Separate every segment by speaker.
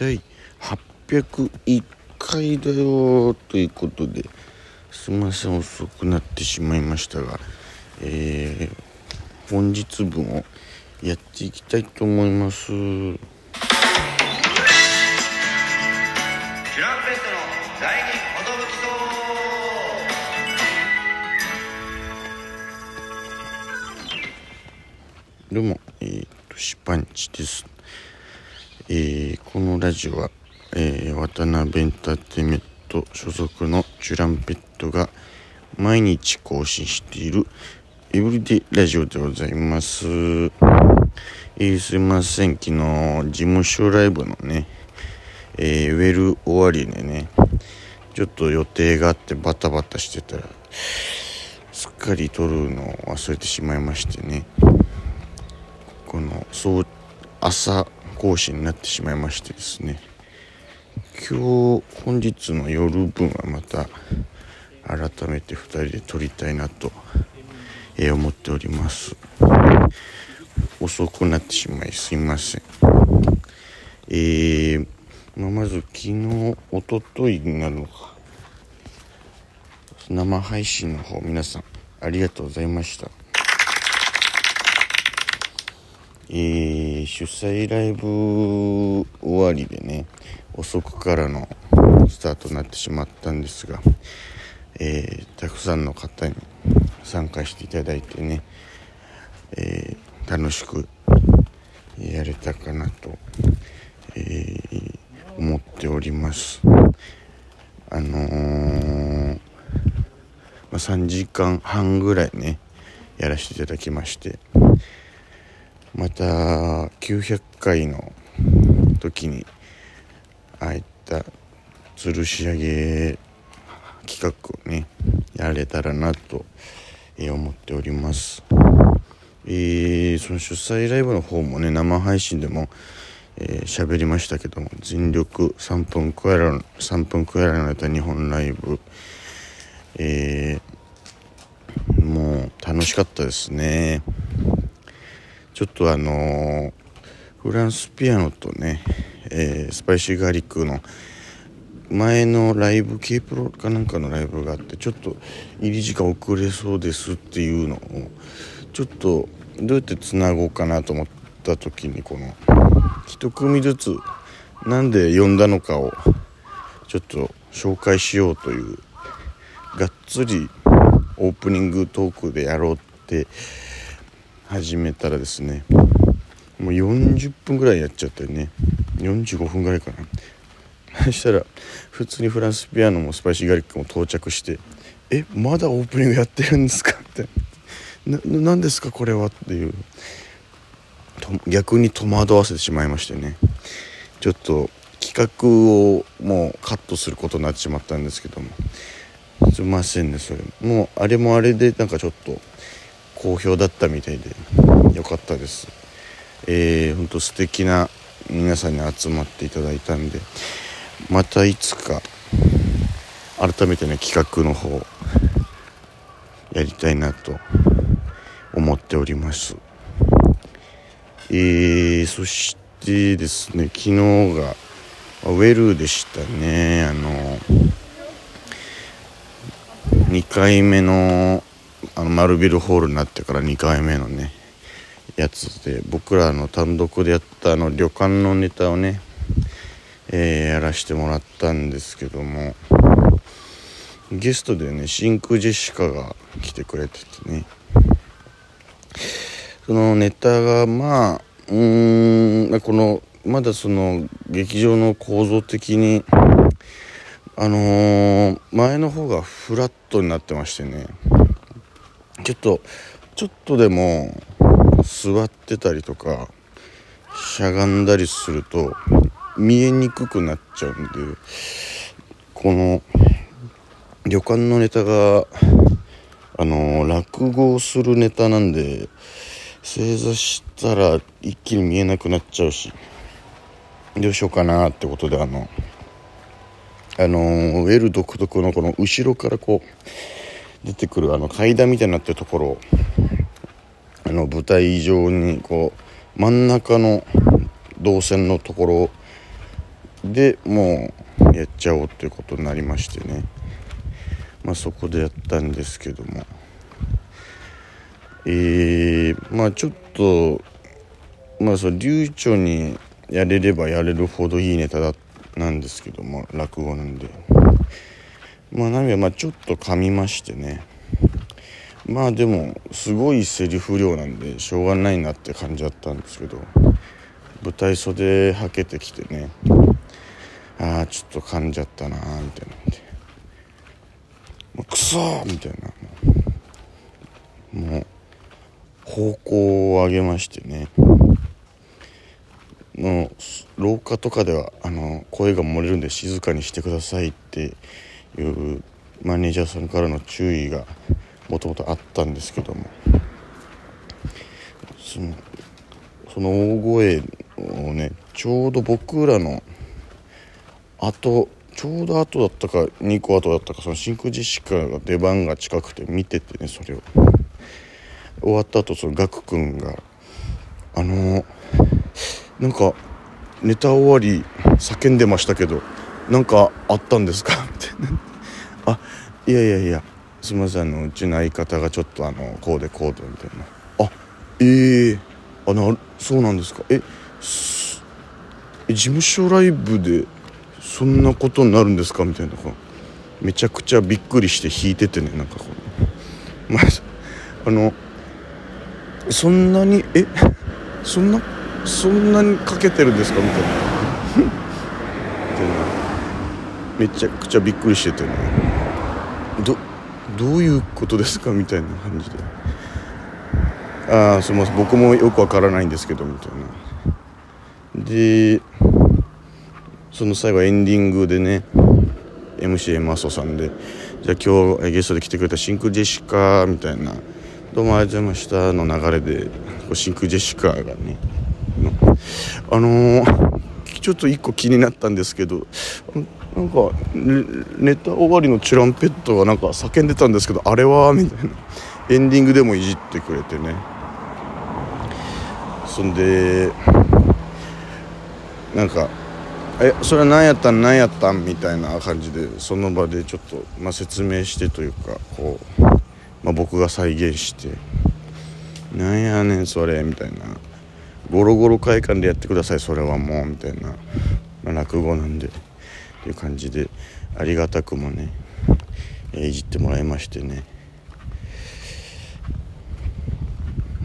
Speaker 1: 第801回だよということですみません遅くなってしまいましたが、えー、本日分をやっていきたいと思います。どうも、えー、と、シパンチです。えー、このラジオは、えー、渡辺エンターテイメント所属のチュランペットが毎日更新しているエブリデイラジオでございます。えー、すいません、昨日、事務所ライブのね、えー、ウェル終わりでね、ちょっと予定があってバタバタしてたら、すっかり撮るのを忘れてしまいましてね。このそう朝更新になってしまいましてですね。今日本日の夜分はまた改めて2人で撮りたいなと、え、思っております。遅くなってしまいすいません。えー、まあ、まず昨日おとといになるのか。生配信の方皆さんありがとうございました。えー、主催ライブ終わりでね遅くからのスタートになってしまったんですが、えー、たくさんの方に参加していただいてね、えー、楽しくやれたかなと、え、思っております。あの、まあ、3時間半ぐらいねやらせていただきましてまた900回の時にああいった吊るし上げ企画をねやれたらなと、え思っております。えー、その主催ライブの方もね生配信でもえー、喋りましたけども全力3分クエラ3分クエラのネタ日本ライブ。えー、もう楽しかったですね。ちょっとあのー、フランスピアノとね、えー、スパイシーガーリックの前のライブ K プロかなんかのライブがあってちょっと入り時間遅れそうですっていうのをちょっとどうやってつなごうかなと思った時にこの一組ずつなんで呼んだのかをちょっと紹介しようというがっつりオープニングトークでやろうって始めたらですねもう40分ぐらいやっちゃったよね。45分ぐらいかな。そしたら普通にフランスピアノもスパイシーガリックも到着して「えまだオープニングやってるんですか?」って「何ですかこれは?」っていう。逆に戸惑わせてしまいましてね。ちょっと企画をもうカットすることになってしまったんですけども。すいませんねそれ。もうあれもあれでなんかちょっと好評だったみたいでよかったです。えー、ほんと素敵な皆さんに集まっていただいたんでまたいつか改めてね企画の方やりたいなと思っております。えー、そしてですね昨日がウェルでしたね。あの2回目のあの丸ビルホールになってから2回目のねやつで僕らの単独でやったあの旅館のネタをね、えー、やらしてもらったんですけどもゲストでね真空ジェシカが来てくれててねそのネタがまあうーんこのまだその劇場の構造的にあのー、前の方がフラットになってましてね。ちょっとちょっとでも座ってたりとかしゃがんだりすると見えにくくなっちゃうんでこの旅館のネタがあの落語をするネタなんで正座したら一気に見えなくなっちゃうしどうしようかなってことであのあのウェル独特のこの後ろからこう出てくるあの階段みたいになってるところあの舞台上にこう真ん中の動線のところでもうやっちゃおうっていうことになりましてね。まあそこでやったんですけども。えー、まあちょっとまあその流暢にやれればやれるほどいいネタだなんですけども落語なんで。まあ何まあちょっと噛みましてね。まあでもすごいセリフ量なんでしょうがないなって感じだったんですけど舞台袖はけてきてね。ああちょっと噛んじゃったなーみたいなもうクソーみたいな。もう方向を上げましてね。もう廊下とかではあの声が漏れるんで静かにしてくださいっていうマネージャーさんからの注意がもともとあったんですけども。そのその大声をねちょうど僕らのあとちょうど後だったか2個後だったかその真空ジェシカが出番が近くて見ててねそれを。終わった後そのガク君があのー、なんかネタ終わり叫んでましたけどなんかあったんですか？あいやいやいやすみませんあのうちの相方がちょっとあのこうでこうでみたいな。あええ。ー、あなそうなんですか。え事務所ライブでそんなことになるんですか？みたいな。めちゃくちゃびっくりして弾いててねなんかこう。まああのそんなにえそんなそんなにかけてるんですか？みたいな。めちゃくちゃびっくりしててね。どどういうことですかみたいな感じで。ああすみません。僕もよくわからないんですけどみたいな。でその最後エンディングでね MC マソさんでじゃあ今日ゲストで来てくれた真空ジェシカみたいな「どうもありがとうございました」の流れで真空ジェシカがねあのー、ちょっと一個気になったんですけどなんかネタ終わりのチュランペットがなんか叫んでたんですけどあれはみたいな。エンディングでもいじってくれてね。そんでなんかえそれは何やったん？何やったん？みたいな感じでその場でちょっと、まあ、説明してというかこう、まあ、僕が再現して「なんやねんそれ」みたいな「ゴロゴロ会館でやってくださいそれはもう」みたいな、まあ、落語なんで。っていう感じでありがたくもね、いじってもらいましてね。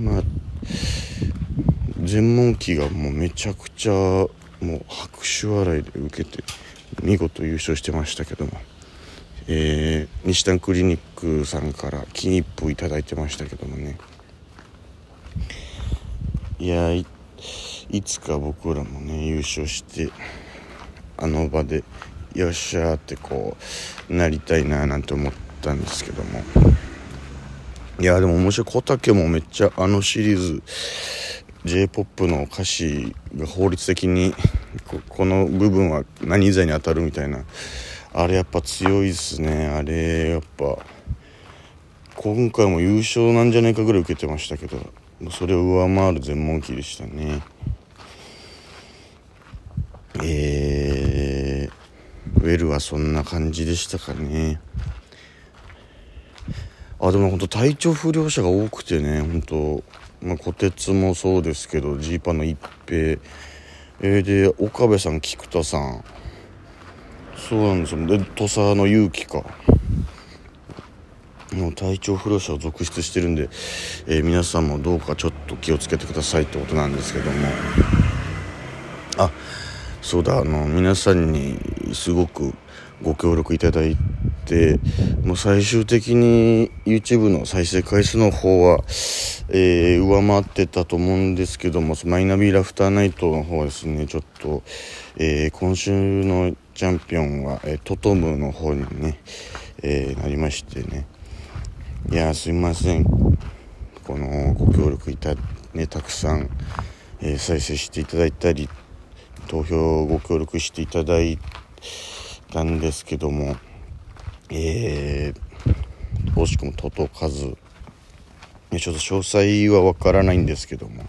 Speaker 1: まあ全問記がもうめちゃくちゃもう拍手笑いで受けて見事優勝してましたけども、えー、西丹クリニックさんから金一封頂いてましたけどもね。いやいつか僕らもね優勝してあの場でよっしゃーってこうなりたいななんて思ったんですけども。いやでも面白い。小竹もめっちゃあのシリーズ j p o p の歌詞が法律的にこの部分は何罪に当たるみたいな。あれやっぱ強いですね。あれやっぱ今回も優勝なんじゃないかぐらい受けてましたけどそれを上回る全問記でしたね。えー、ウェルはそんな感じでしたかね。あでも本当体調不良者が多くてね本当まあ、虎鉄もそうですけどジーパンの一平、えー、で岡部さん菊田さん。そうなんですよ。で土佐の勇気か。もう体調不良者を続出してるんで、えー、皆さんもどうかちょっと気をつけてくださいってことなんですけども。あそうだあの皆さんにすごくご協力いただいてもう最終的に YouTube の再生回数の方は、えー、上回ってたと思うんですけどもマイナビラフターナイトの方はですねちょっと、えー、今週のチャンピオンは、えー、トトムの方にね、えなりましてね。いやすいません。このご協力いたねたくさん、え再生していただいたり投票ご協力していただいたんですけどもえー、惜しくも届かずちょっと詳細はわからないんですけども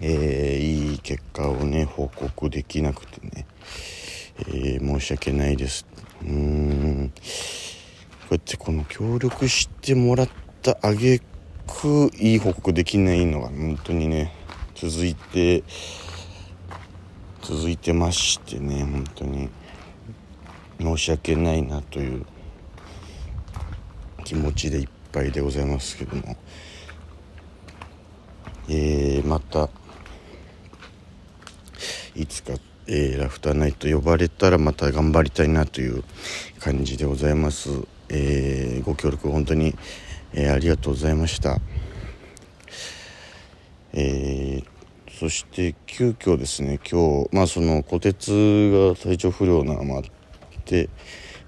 Speaker 1: えー、いい結果をね報告できなくてね、えー、申し訳ないです。うーん。こうやってこの協力してもらったあげくいい報告できないのが本当にね続いて続いてましてね本当に。申し訳ないなという気持ちでいっぱいでございますけども。えー、またいつか、えー、ラフターナイト呼ばれたらまた頑張りたいなという感じでございます、えー、ご協力本当に、え、ありがとうございました。えー、そして急遽ですね今日まあその虎鉄が体調不良なのもあって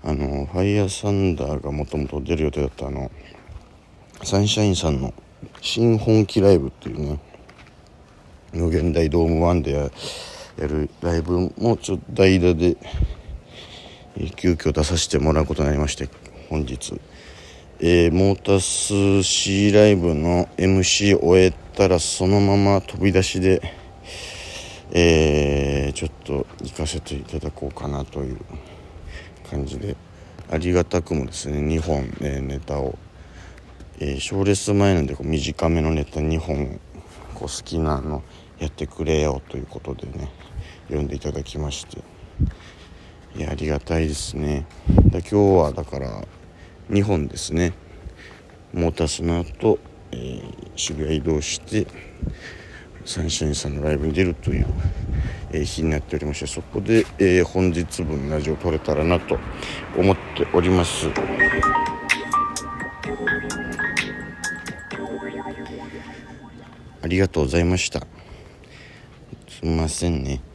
Speaker 1: あのファイヤーサンダーがもともと出る予定だったあのサンシャインさんの新本気ライブっていうね無限大ドーム1でやるライブもちょっと代打で、急遽出させてもらうことになりまして本日、えー、モータス C ライブの MC 終えたらそのまま飛び出しで、えー、ちょっと行かせていただこうかなという感じでありがたくもですね2本、えネタをえー、賞レース前なんでこう短めのネタ2本こう好きなのやってくれよということでね読んでいただきましていやありがたいですね。だ今日はだから2本ですねモータースの後、えー、渋谷移動してサンシャインさんのライブに出るという、えー、日になっておりましてそこで、えー、本日分ラジオ撮れたらなと思っております。ありがとうございました。すみませんね。